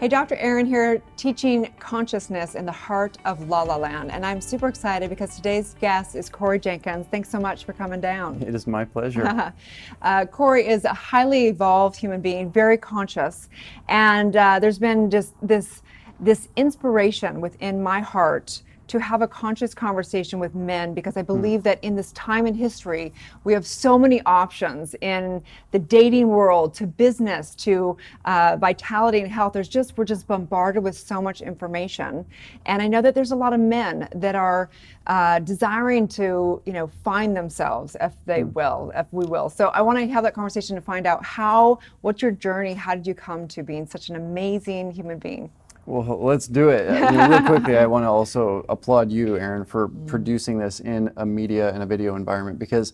Hey, Dr. Aaron here, teaching consciousness in the heart of La La Land. And I'm super excited because today's guest is Corey Jenkins. Thanks so much for coming down. It is my pleasure. uh, Corey is a highly evolved human being, very conscious. And uh, there's been just this, this inspiration within my heart to have a conscious conversation with men because I believe mm. that in this time in history, we have so many options in the dating world to business to uh, vitality and health. There's just, we're just bombarded with so much information. And I know that there's a lot of men that are uh, desiring to, you know, find themselves if they mm. will, if we will. So I want to have that conversation to find out how, what's your journey? How did you come to being such an amazing human being? Well, let's do it. I mean, real quickly, I want to also applaud you, Aaron, for mm. producing this in a media and a video environment because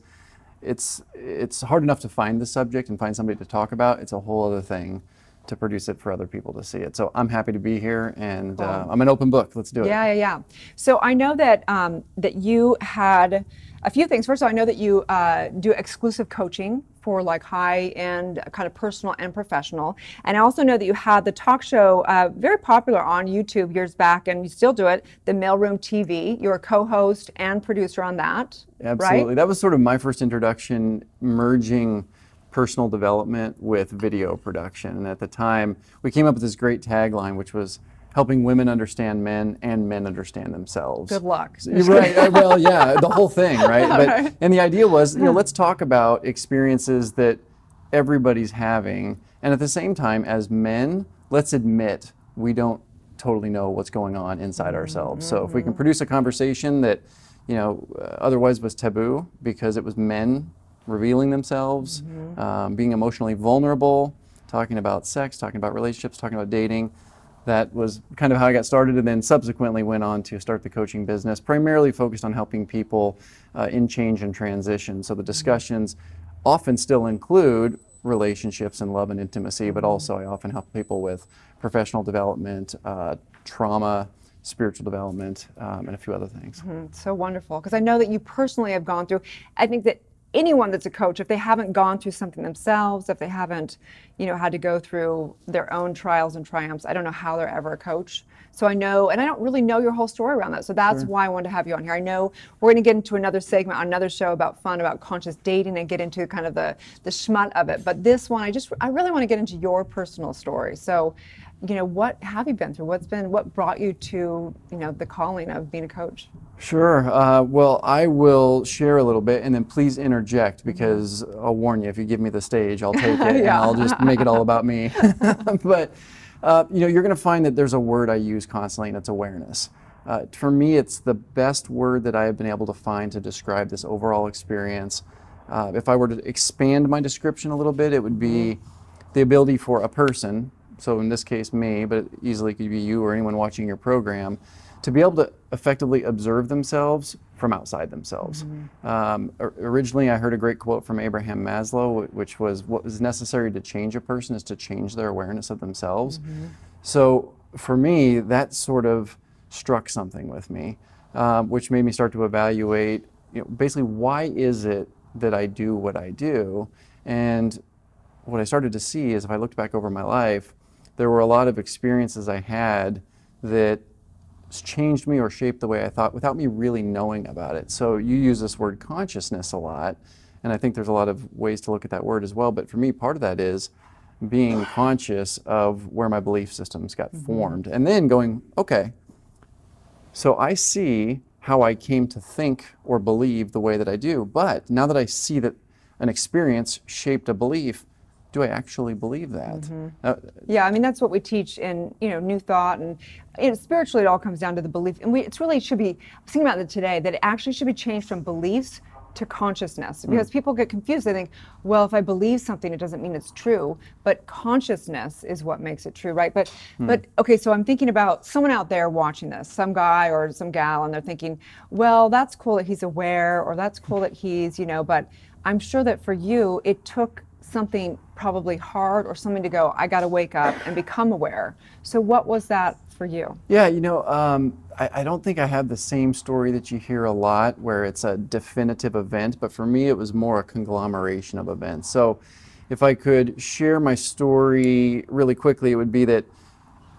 it's it's hard enough to find the subject and find somebody to talk about. It's a whole other thing to produce it for other people to see it. So I'm happy to be here, and uh, I'm an open book. Let's do it. Yeah, yeah, yeah. So I know that um, that you had a few things. First of all, I know that you uh, do exclusive coaching for like high end, kind of personal and professional. And I also know that you had the talk show uh, very popular on YouTube years back, and you still do it, the Mailroom TV. You're a co host and producer on that. Absolutely. Right? That was sort of my first introduction, merging personal development with video production. And at the time, we came up with this great tagline, which was, helping women understand men and men understand themselves. Good luck. right. Well, yeah, the whole thing, right? But and the idea was, you know, let's talk about experiences that everybody's having, and at the same time, as men, let's admit we don't totally know what's going on inside mm-hmm. ourselves. So if we can mm-hmm. produce a conversation that, you know, uh, otherwise was taboo because it was men revealing themselves, mm-hmm. um, being emotionally vulnerable, talking about sex, talking about relationships, talking about dating that was kind of how I got started, and then subsequently went on to start the coaching business, primarily focused on helping people uh, in change and transition. So the mm-hmm. discussions often still include relationships and love and intimacy, but mm-hmm. also I often help people with professional development, uh, trauma, spiritual development, um, and a few other things. Mm-hmm. So wonderful, because I know that you personally have gone through. I think that anyone that's a coach, if they haven't gone through something themselves, if they haven't, you know, had to go through their own trials and triumphs, I don't know how they're ever a coach. So I know, and I don't really know your whole story around that. So that's sure. why I wanted to have you on here. I know we're going to get into another segment on another show about fun, about conscious dating, and get into kind of the the schmut of it. But this one, I just, I really want to get into your personal story. So you know, what have you been through? What's been what brought you to you know the calling of being a coach? Sure. Uh, well, I will share a little bit, and then please interject because I'll warn you if you give me the stage, I'll take it yeah. and I'll just make it all about me. but uh, you know, you're going to find that there's a word I use constantly, and it's awareness. Uh, for me, it's the best word that I have been able to find to describe this overall experience. Uh, if I were to expand my description a little bit, it would be mm-hmm. the ability for a person so in this case me, but easily could be you or anyone watching your program, to be able to effectively observe themselves from outside themselves. Mm-hmm. Um, originally, I heard a great quote from Abraham Maslow, which was, "What is necessary to change a person is to change their awareness of themselves." Mm-hmm. So for me, that sort of struck something with me, um, which made me start to evaluate, you know, basically why is it that I do what I do, and what I started to see is if I looked back over my life, there were a lot of experiences I had that changed me or shaped the way I thought without me really knowing about it. So you use this word consciousness a lot, and I think there's a lot of ways to look at that word as well. But for me, part of that is being conscious of where my belief systems got mm-hmm. formed, and then going, okay, so I see how I came to think or believe the way that I do. But now that I see that an experience shaped a belief, do I actually believe that? Mm-hmm. Uh, yeah, I mean that's what we teach in you know New Thought and you know, spiritually it all comes down to the belief, and we it's really should be. I was thinking about it today that it actually should be changed from beliefs to consciousness mm. because mm. people get confused. They think, well, if I believe something, it doesn't mean it's true, but consciousness is what makes it true, right? But mm. but okay, so I'm thinking about someone out there watching this, some guy or some gal, and they're thinking, well, that's cool that he's aware, or that's cool that he's you know, but I'm sure that for you, it took something probably hard or something to go, I got to wake up and become aware. So, what was that for you? Yeah, you know, um, I, I, don't think I have the same story that you hear a lot where it's a definitive event, but for me, it was more a conglomeration of events. So, if I could share my story really quickly, it would be that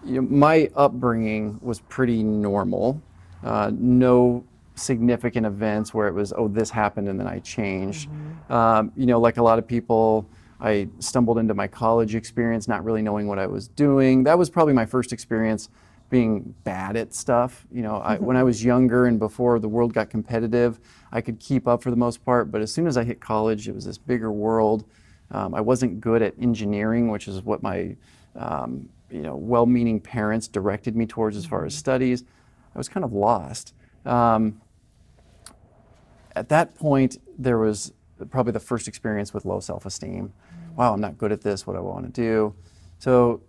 you know, my upbringing was pretty normal. Uh, no significant events where it was, oh, this happened and then I changed. Mm-hmm. Um, you know, like a lot of people, I stumbled into my college experience not really knowing what I was doing. That was probably my first experience being bad at stuff. You know, I, when I was younger and before the world got competitive, I could keep up for the most part. But as soon as I hit college, it was this bigger world. Um, I wasn't good at engineering, which is what my um, you know well-meaning parents directed me towards as far as studies. I was kind of lost. Um, at that point, there was probably the first experience with low self-esteem. Wow, I'm not good at this. What do I want to do? So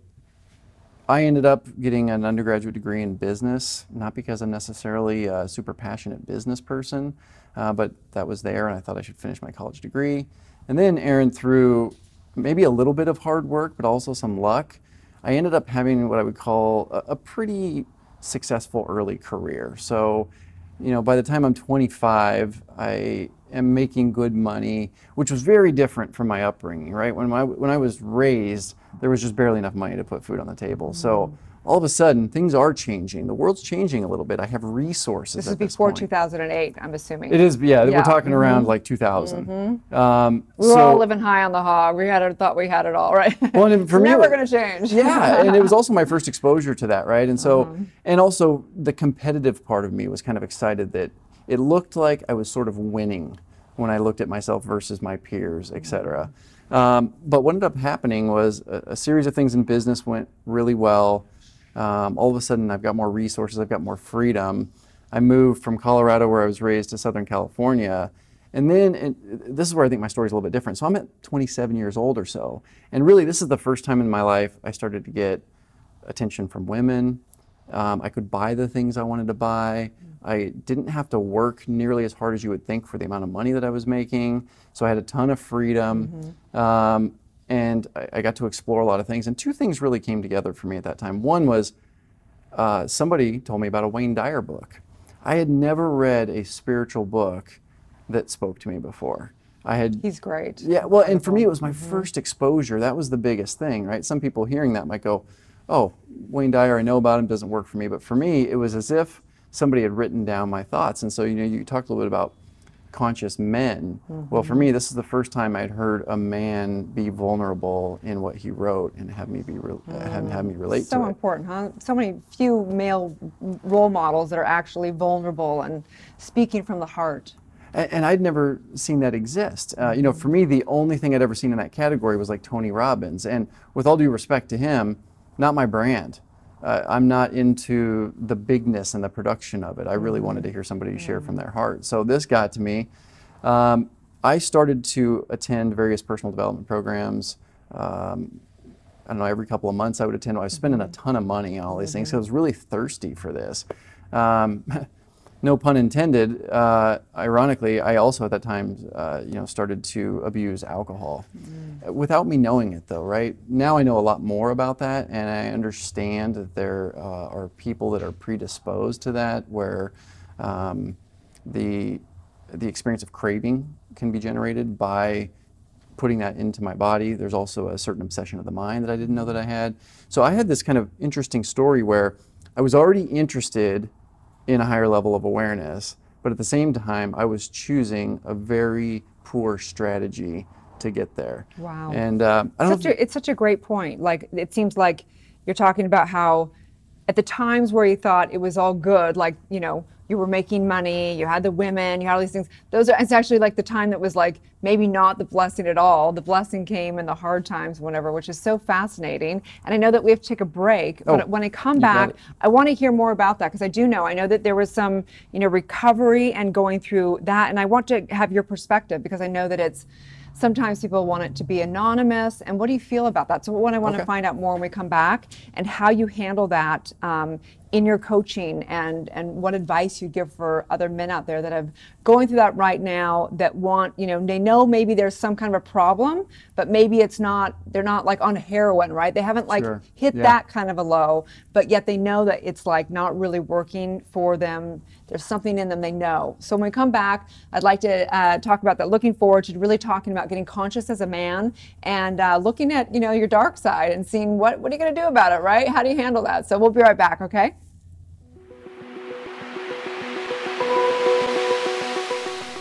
I ended up getting an undergraduate degree in business, not because I'm necessarily a super passionate business person, uh, but that was there, and I thought I should finish my college degree. And then, Aaron, through maybe a little bit of hard work, but also some luck, I ended up having what I would call a, a pretty successful early career. So, you know, by the time I'm 25, I am making good money, which was very different from my upbringing, right? When, my, when I was raised, there was just barely enough money to put food on the table. So all of a sudden things are changing. The world's changing a little bit. I have resources. This is before 2008, I'm assuming. It is, yeah. yeah. We're talking mm-hmm. around like 2000. Mm-hmm. Um, we were so, all living high on the hog. We had thought we had it all, right? Well, and for me, never going to change. yeah, and it was also my first exposure to that, right? And so, mm-hmm. and also the competitive part of me was kind of excited that it looked like I was sort of winning when I looked at myself versus my peers, et cetera. Um, but what ended up happening was a, a, series of things in business went really well. Um, all of a sudden, I've got more resources, I've got more freedom. I moved from Colorado, where I was raised, to Southern California. And then, and this is where I think my story is a little bit different. So I'm at 27 years old or so. And really, this is the first time in my life I started to get attention from women. Um, I could buy the things I wanted to buy. I didn't have to work nearly as hard as you would think for the amount of money that I was making. So I had a ton of freedom. Mm-hmm. Um, and I, I, got to explore a lot of things. And two things really came together for me at that time. One was uh, somebody told me about a Wayne Dyer book. I had never read a spiritual book that spoke to me before. I had. He's great. Yeah, well, and for me, it was my mm-hmm. first exposure. That was the biggest thing, right? Some people hearing that might go, "Oh, Wayne Dyer, I know about him, doesn't work for me." But for me, it was as if somebody had written down my thoughts. And so, you know, you talked a little bit about conscious men. Mm-hmm. Well, for me, this is the first time I'd heard a man be vulnerable in what he wrote and have me be re- mm. have, have, me relate so to it. So important, huh? So many few male role models that are actually vulnerable and speaking from the heart. And, and I'd never seen that exist. Uh, you know, for me, the only thing I'd ever seen in that category was like Tony Robbins. And with all due respect to him, not my brand uh, I'm not into the bigness and the production of it. I really wanted to hear somebody mm-hmm. share from their heart. So this got to me. Um, I started to attend various personal development programs. Um, I don't know, every couple of months I would attend. I was spending a mm-hmm. ton of money on all these mm-hmm. things. So I was really thirsty for this. Um, no pun intended. Uh, ironically, I also at that time, uh, you know, started to abuse alcohol, mm. without me knowing it, though. Right now, I know a lot more about that, and I understand that there uh, are people that are predisposed to that, where um, the the experience of craving can be generated by putting that into my body. There's also a certain obsession of the mind that I didn't know that I had. So I had this kind of interesting story where I was already interested in a higher level of awareness. But at the same time, I was choosing a very poor strategy to get there. Wow. And uh, I don't such a, it's such a great point. Like it seems like you're talking about how at the times where you thought it was all good, like you know you were making money, you had the women, you had all these things. Those are it's actually like the time that was like maybe not the blessing at all. The blessing came in the hard times, whenever, which is so fascinating. And I know that we have to take a break, oh, but when I come back, I want to hear more about that because I do know I know that there was some you know recovery and going through that, and I want to have your perspective because I know that it's Sometimes people want it to be anonymous. And what do you feel about that? So, what I want okay. to find out more when we come back and how you handle that um, in your coaching and and what advice you give for other men out there that have going through that right now that want you know they know maybe there's some kind of a problem but maybe it's not they're not like on heroin right they haven't like sure. hit yeah. that kind of a low but yet they know that it's like not really working for them there's something in them they know so when we come back i'd like to uh, talk about that looking forward to really talking about about getting conscious as a man and uh, looking at you know your dark side and seeing what what are you going to do about it, right? How do you handle that? So we'll be right back. Okay.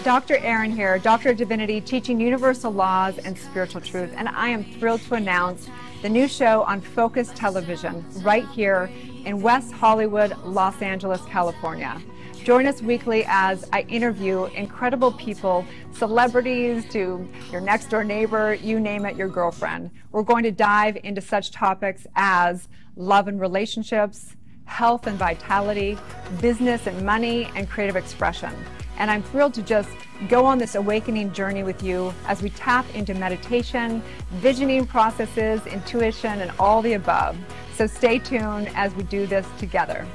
Dr. Aaron here, Doctor of Divinity, teaching universal laws and spiritual truth. And I am thrilled to announce the new show on Focus Television right here in West Hollywood, Los Angeles, California. Join us weekly as I interview incredible people, celebrities to your next door neighbor, you name it, your girlfriend. We're going to dive into such topics as love and relationships, health and vitality, business and money, and creative expression. And I'm thrilled to just go on this awakening journey with you as we tap into meditation, visioning processes, intuition, and all the above. So stay tuned as we do this together.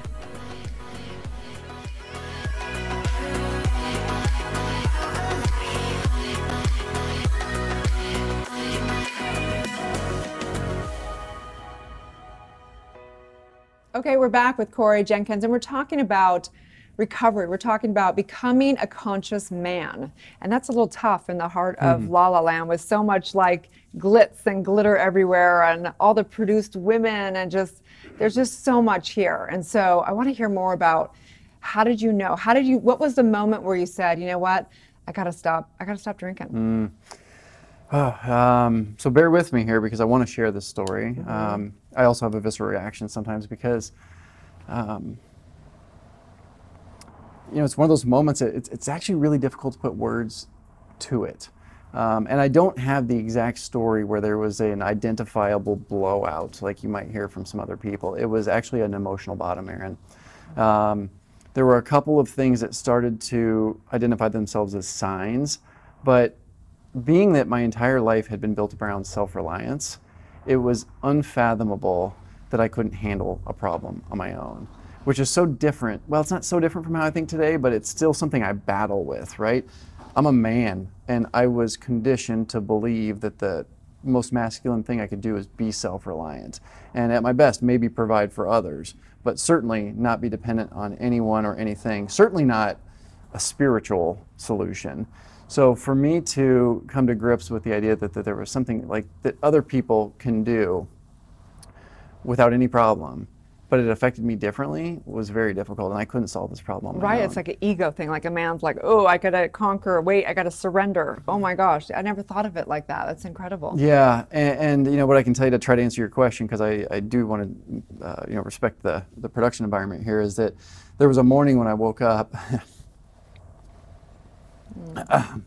Okay, we're back with Corey Jenkins, and we're talking about recovery. We're talking about becoming a conscious man. And that's a little tough in the heart of mm-hmm. La La Land with so much like glitz and glitter everywhere and all the produced women and just, there's just so much here. And so I want to hear more about how did you know? How did you, what was the moment where you said, you know what, I got to stop, I got to stop drinking? Mm. Oh, um, so bear with me here because I want to share this story. Mm-hmm. Um, I also have a visceral reaction sometimes because um, you know, it's one of those moments that it's, it's actually really difficult to put words to it. Um, and I don't have the exact story where there was a, an identifiable blowout like you might hear from some other people. It was actually an emotional bottom, Aaron. Um, there were a couple of things that started to identify themselves as signs, but being that my entire life had been built around self reliance, it was unfathomable that I couldn't handle a problem on my own which is so different. Well, it's not so different from how I think today, but it's still something I battle with, right? I'm a man, and I was conditioned to believe that the most masculine thing I could do is be self reliant. And at my best, maybe provide for others, but certainly not be dependent on anyone or anything, certainly not a spiritual solution. So for me to come to grips with the idea that, that there was something like that other people can do without any problem but it affected me differently was very difficult and i couldn't solve this problem right own. it's like an ego thing like a man's like oh i gotta conquer wait i gotta surrender oh my gosh i never thought of it like that that's incredible yeah and, and you know what i can tell you to try to answer your question because I, I do want to uh, you know respect the, the production environment here is that there was a morning when i woke up mm.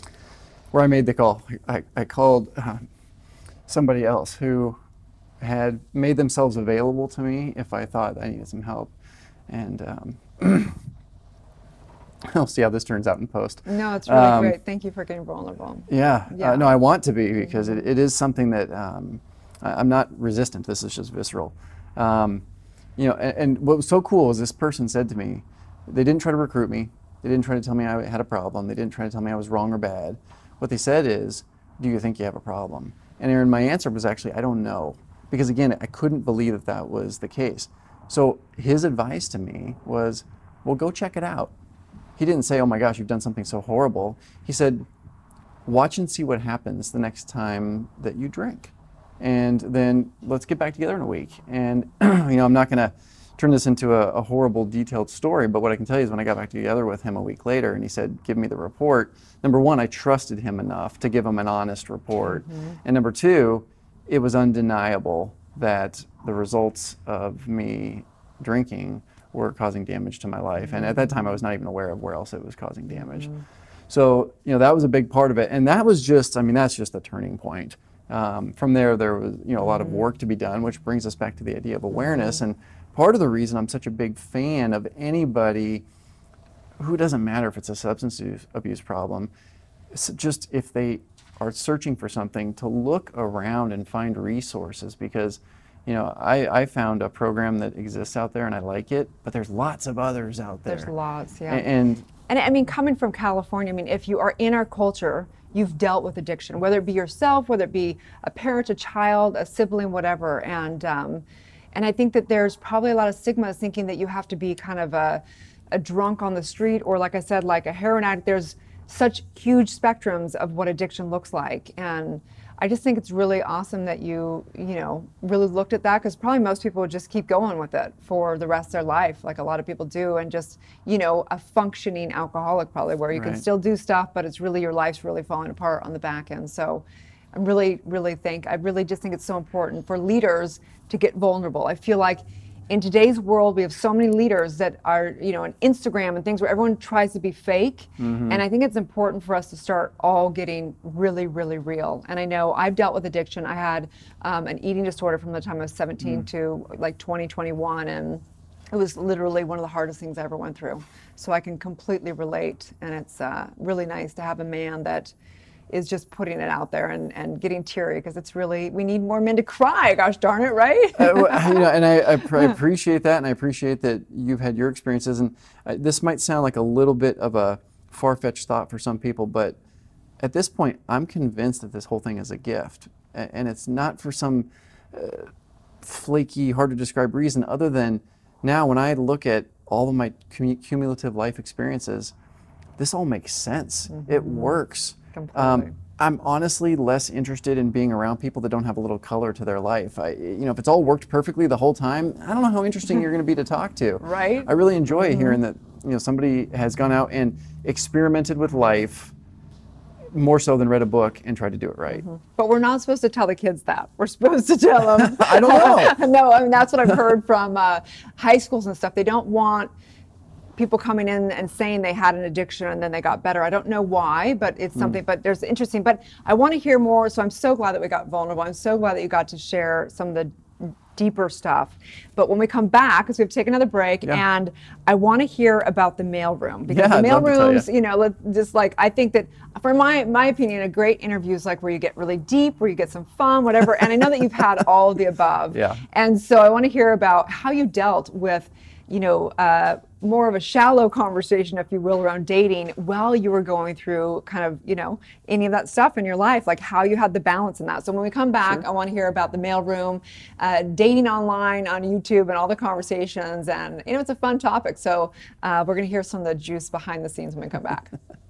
where i made the call i, I called uh, somebody else who had made themselves available to me if I thought I needed some help. And um, I'll see how this turns out in post. No, it's really um, great. Thank you for getting vulnerable. Yeah, uh, yeah. Uh, no, I want to be because it, it is something that um, I, am not resistant. This is just visceral. Um, you know, and, and, what was so cool is this person said to me, they didn't try to recruit me. They didn't try to tell me I had a problem. They didn't try to tell me I was wrong or bad. What they said is, "Do you think you have a problem?" And Aaron, my answer was actually, "I don't know." Because again, I couldn't believe that that was the case. So his advice to me was, well, go check it out. He didn't say, oh my gosh, you've done something so horrible. He said, watch and see what happens the next time that you drink. And then let's get back together in a week. And, you know, I'm not going to turn this into a, a, horrible, detailed story, but what I can tell you is when I got back together with him a week later and he said, give me the report, number one, I trusted him enough to give him an honest report. Mm-hmm. And number two, it was undeniable that the results of me drinking were causing damage to my life. And at that time, I was not even aware of where else it was causing damage. Mm-hmm. So, you know, that was a big part of it. And that was just, I mean, that's just a turning point. Um, from there, there was, you know, a lot of mm-hmm. work to be done, which brings us back to the idea of awareness. And part of the reason I'm such a big fan of anybody who doesn't matter if it's a substance abuse problem, just if they are searching for something to look around and find resources because you know I, I found a program that exists out there and I like it but there's lots of others out there. there's lots yeah. And and I mean coming from California I mean if you are in our culture you've dealt with addiction whether it be yourself whether it be a parent a child a sibling whatever. And um, and I think that there's probably a lot of stigma thinking that you have to be kind of a a drunk on the street or like I said like a heroin addict. There's such huge spectrums of what addiction looks like. And I just think it's really awesome that you, you know, really looked at that because probably most people would just keep going with it for the rest of their life, like a lot of people do, and just, you know, a functioning alcoholic probably where you right. can still do stuff, but it's really your life's really falling apart on the back end. So I'm really, really think, I really just think it's so important for leaders to get vulnerable. I feel like in today's world, we have so many leaders that are, you know, on Instagram and things where everyone tries to be fake. Mm-hmm. And I think it's important for us to start all getting really, really real. And I know I've dealt with addiction. I had um, an eating disorder from the time I was 17 mm. to like 2021. and it was literally one of the hardest things I ever went through. So I can completely relate. And it's uh, really nice to have a man that is just putting it out there and, and getting teary because it's really we need more men to cry gosh darn it right? Uh, you know and I, I, I, appreciate that and i appreciate that you've had your experiences and uh, this might sound like a little bit of a far-fetched thought for some people but at this point i'm convinced that this whole thing is a gift and it's not for some uh, flaky hard to describe reason other than now when i look at all of my cumulative life experiences this all makes sense. Mm-hmm. it works Completely. Um, I'm honestly less interested in being around people that don't have a little color to their life. I, you know, if it's all worked perfectly the whole time, I don't know how interesting you're going to be to talk to. Right. I really enjoy mm-hmm. hearing that you know somebody has gone out and experimented with life more so than read a book and tried to do it right. Mm-hmm. But we're not supposed to tell the kids that. We're supposed to tell them. I don't know. no, I mean that's what I've heard from uh, high schools and stuff. They don't want people coming in and saying they had an addiction and then they got better. I don't know why, but it's hmm. something. Mm. But there's interesting. But I want to hear more. So I'm so glad that we got vulnerable. I'm so glad that you got to share some of the deeper stuff. But when we come back, because we've taken another break, yeah. and I want to hear about the mailroom because yeah, the mailrooms, you. you know, just like I think that, for my my opinion, a great interview is like where you get really deep, where you get some fun, whatever. And I know that you've had all of the above. Yeah. And so I want to hear about how you dealt with you know, uh, more of a shallow conversation, if you will, around dating while you were going through kind of, you know, any of that stuff in your life, like how you had the balance in that. So when we come back, sure. I want to hear about the mailroom, uh, dating online on YouTube, and all the conversations. And, you know, it's a fun topic. So uh, we're going to hear some of the juice behind the scenes when we come back.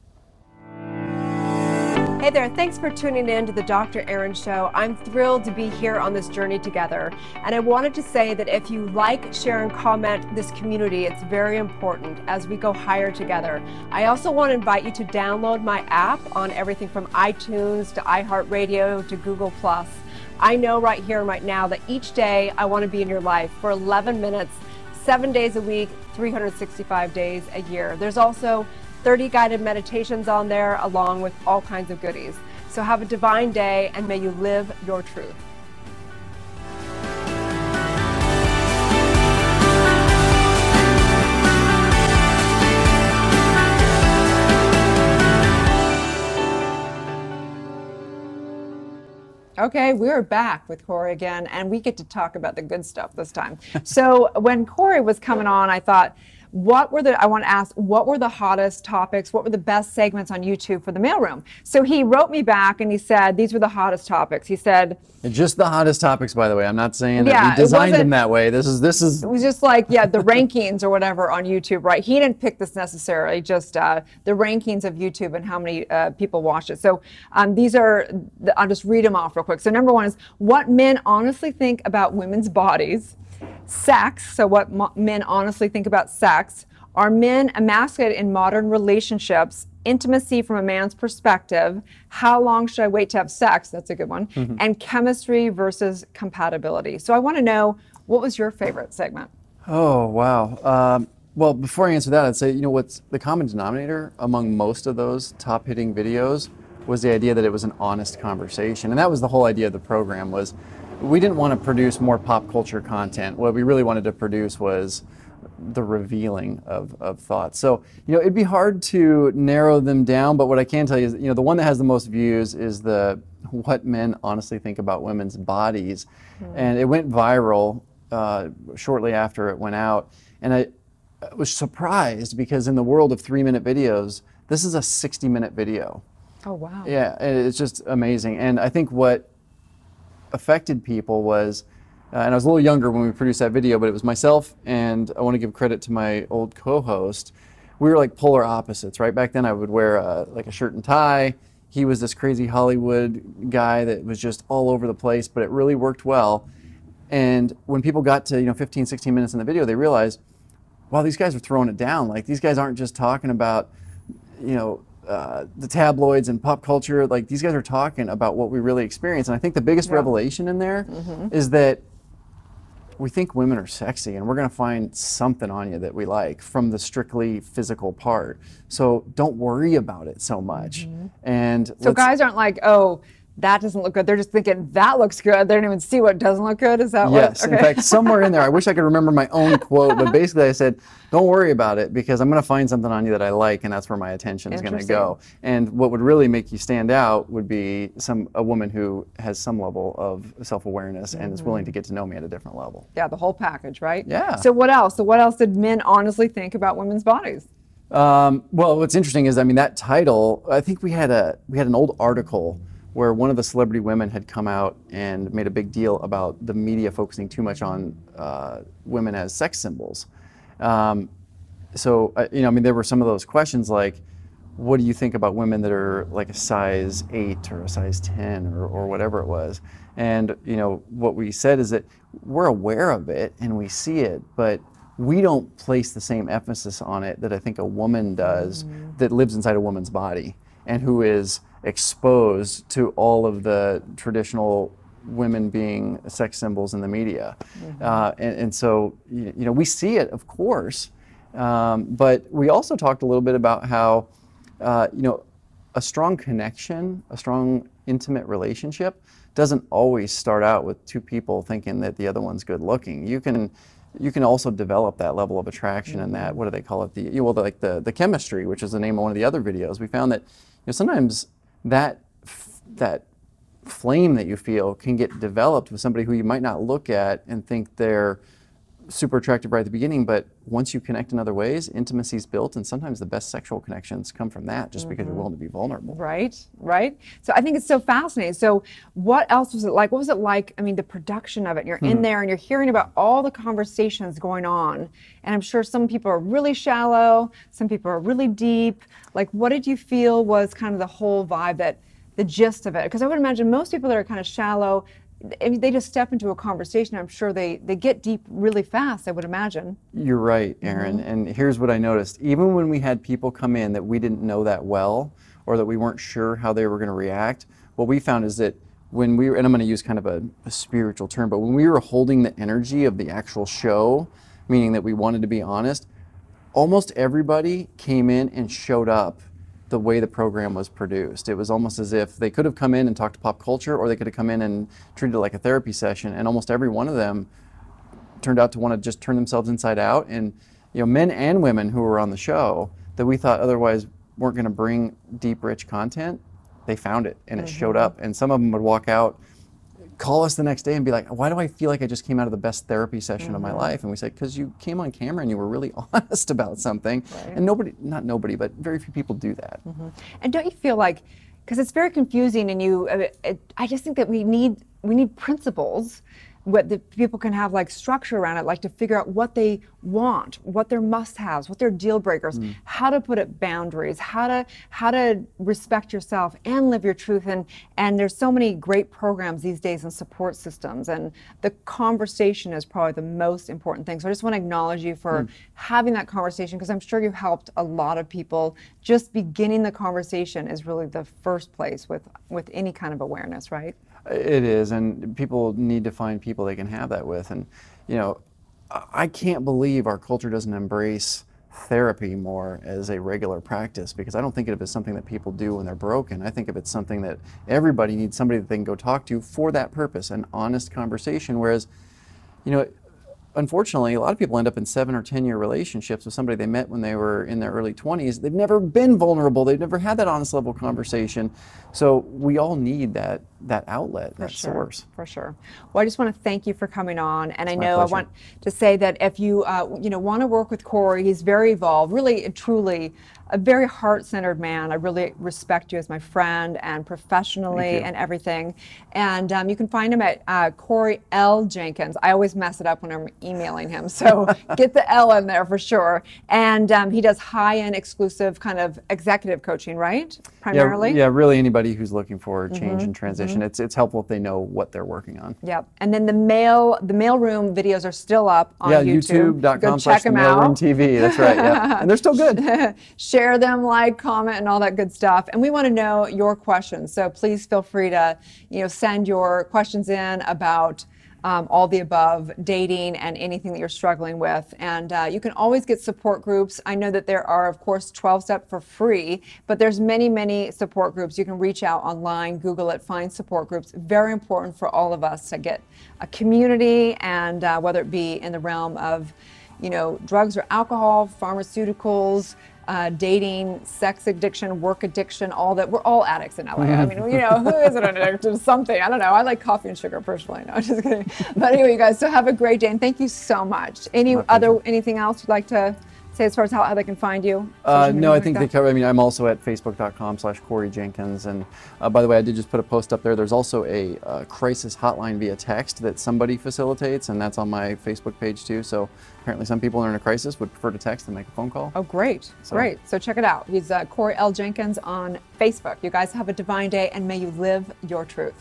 Hey there, thanks for tuning in to the Dr. Aaron Show. I'm thrilled to be here on this journey together. And I wanted to say that if you like, share, and comment this community, it's very important as we go higher together. I also want to invite you to download my app on everything from iTunes to iHeartRadio to Google. I know right here right now that each day I want to be in your life for 11 minutes, seven days a week, 365 days a year. There's also 30 guided meditations on there, along with all kinds of goodies. So have a divine day and may you live your truth. Okay, we're back with Corey again, and we get to talk about the good stuff this time. so, when Corey was coming on, I thought, what were the, I want to ask, what were the hottest topics? What were the best segments on YouTube for the mailroom? So he wrote me back and he said, these were the hottest topics. He said, and just the hottest topics, by the way. I'm not saying that yeah, we designed them that way. This is, this is. It was just like, yeah, the rankings or whatever on YouTube, right? He didn't pick this necessarily, just uh, the rankings of YouTube and how many uh, people watch it. So um, these are, the, I'll just read them off real quick. So number one is what men honestly think about women's bodies sex, so what mo- men honestly think about sex, are men emasculated in modern relationships, intimacy from a man's perspective, how long should I wait to have sex? That's a good one, mm-hmm. and chemistry versus compatibility. So I want to know what was your favorite segment? Oh, wow. Um, well, before I answer that, I'd say, you know, what's the common denominator among most of those top hitting videos was the idea that it was an honest conversation. And that was the whole idea of the program was we didn't want to produce more pop culture content. What we really wanted to produce was the revealing of, of thoughts. So, you know, it'd be hard to narrow them down, but what I can tell you is, you know, the one that has the most views is the what men honestly think about women's bodies. Mm-hmm. And it went viral uh, shortly after it went out. And I, I was surprised because in the world of three minute videos, this is a 60 minute video. Oh, wow. Yeah, it's just amazing. And I think what affected people was, uh, and I was a little younger when we produced that video, but it was myself and I want to give credit to my old co-host. we were like polar opposites, right? Back then, I would wear a, like a shirt and tie. He was this crazy Hollywood guy that was just all over the place, but it really worked well. And when people got to you know 15, 16 minutes in the video, they realized, wow, these guys are throwing it down. Like these guys aren't just talking about, you know, uh, the tabloids and pop culture. Like these guys are talking about what we really experience. And I think the biggest Yeah. revelation in there is that we think women are sexy and we're going to find something on you that we like from the strictly physical part. So don't worry about it so much. And So guys aren't like, oh, that doesn't look good. They're just thinking that looks good. They don't even see what doesn't look good. Is that Yes, what? in fact, somewhere in there, I wish I could remember my own quote, but basically I said, "Don't worry about it because I'm going to find something on you that I like, and that's where my attention is going to go." And what would really make you stand out would be some a woman who has some level of self-awareness and is willing to get to know me at a different level. yeah, the whole package, right? Yeah. So what else? So what else did men honestly think about women's bodies? Um, well, what's interesting is, I mean, that title. I think we had a we had an old article where one of the celebrity women had come out and made a big deal about the media focusing too much on uh, women as sex symbols. Um, so, uh, you know, I mean, there were some of those questions like, what do you think about women that are like a size eight or a size 10 or, or whatever it was? And, you know, what we said is that we're aware of it and we see it, but we don't place the same emphasis on it that I think a woman does that lives inside a woman's body and who is exposed to all of the traditional women being sex symbols in the media. Uh, and, and so, you know, we see it, of course, um, but we also talked a little bit about how, uh, you know, a strong connection, a strong intimate relationship doesn't always start out with two people thinking that the other one's good looking. You can you can also develop that level of attraction and that what do they call it the well like the the chemistry which is the name of one of the other videos we found that you know sometimes that that flame that you feel can get developed with somebody who you might not look at and think they're super attractive right at the beginning, but once you connect in other ways, intimacy is built, and sometimes the best sexual connections come from that just because you're mm-hmm. willing to be vulnerable. Right, right. So I think it's so fascinating. So what else was it like? What was it like? I mean, the production of it. You're in hmm. there and you're hearing about all the conversations going on, and I'm sure some people are really shallow, some people are really deep. Like, what did you feel was kind of the whole vibe that the gist of it? Because I would imagine most people that are kind of shallow. I mean, they just step into a conversation. I'm sure they they get deep really fast. I would imagine. You're right, mm-hmm. Aaron. And here's what I noticed. Even when we had people come in that we didn't know that well or that we weren't sure how they were going to react, what we found is that when we were, and I'm going to use kind of a, a spiritual term, but when we were holding the energy of the actual show, meaning that we wanted to be honest, almost everybody came in and showed up the way the program was produced. It was almost as if they could have come in and talked to pop culture, or they could have come in and treated it like a therapy session. And almost every one of them turned out to want to just turn themselves inside out. And you know, men and women who were on the show that we thought otherwise weren't going to bring deep, rich content, they found it and it mm-hmm. showed up. And some of them would walk out, call us the next day, and be like, "Why do I feel like I just came out of the best therapy session of my life?" And we say, "Because you came on camera and you were really honest about something." And nobody, not nobody, but very few people do that. And don't you feel like, because it's very confusing, and you, uh, it, I just think that we need we need principles, what the people can have like structure around it, like to figure out what they want, what their must-haves, what their deal breakers, mm. how to put up boundaries, how to how to respect yourself and live your truth. And and there's so many great programs these days and support systems, and the conversation is probably the most important thing. So I just want to acknowledge you for mm. having that conversation because I'm sure you helped a lot of people. Just beginning the conversation is really the first place with with any kind of awareness, right? It is, and people need to find people they can have that with. And, you know, I I can't believe our culture doesn't embrace therapy more as a regular practice because I don't think of it as something that people do when they're broken. I think of it as something that everybody needs somebody that they can go talk to for that purpose, an honest conversation. Whereas, you know, unfortunately, a lot of people end up in seven or 10 year relationships with somebody they met when they were in their early 20s. They've never been vulnerable, they've never had that honest level conversation. So we all need that, that outlet, that sure, source. For sure. Well, I just want to thank you for coming on, and I know I want to say that if you uh, you know want to work with Corey, he's very involved, really and truly. A very heart-centered man. I really respect you as my friend and professionally and everything. And um, you can find him at uh, Corey L. Jenkins. I always mess it up when I'm emailing him, so get the L in there for sure. And um, he does high-end, exclusive kind of executive coaching, right? Primarily. Yeah, yeah, really anybody who's looking for change Mm-hmm, and transition. It's it's helpful if they know what they're working on. Yep. And then the mail the mailroom videos are still up on yeah, YouTube. Go youtube.com check slash them mailroom out. TV. That's right. Yeah. and they're still good. Share them, like, comment, and all that good stuff. And we want to know your questions. So please feel free to, you know, send your questions in about um, all the above, dating, and anything that you're struggling with. And uh, you can always get support groups. I know that there are, of course, 12 step for free, but there's many, many support groups. You can reach out online, Google it, find support groups. Very important for all of us to get a community, and uh, whether it be in the realm of you know, drugs or alcohol, pharmaceuticals, uh, dating, sex addiction, work addiction, all that. We're all addicts in LA. I mean, you know, who isn't addicted to something? I don't know. I like coffee and sugar personally. No, just kidding. But anyway, you guys, so have a great day and thank you so much. Any My other, pleasure. anything else you'd like to say as far as how, how they can find you? Uh, no, I think they cover. I mean, I'm also at facebook.com slash Corey Jenkins. And uh, by the way, I did just put a post up there. There's also a uh, crisis hotline via text that somebody facilitates, and that's on my Facebook page too. So apparently, some people are in a crisis would prefer to text than make a phone call. Oh, great. So- Great. So check it out. He's uh, Corey L. Jenkins on Facebook. You guys have a divine day and may you live your truth.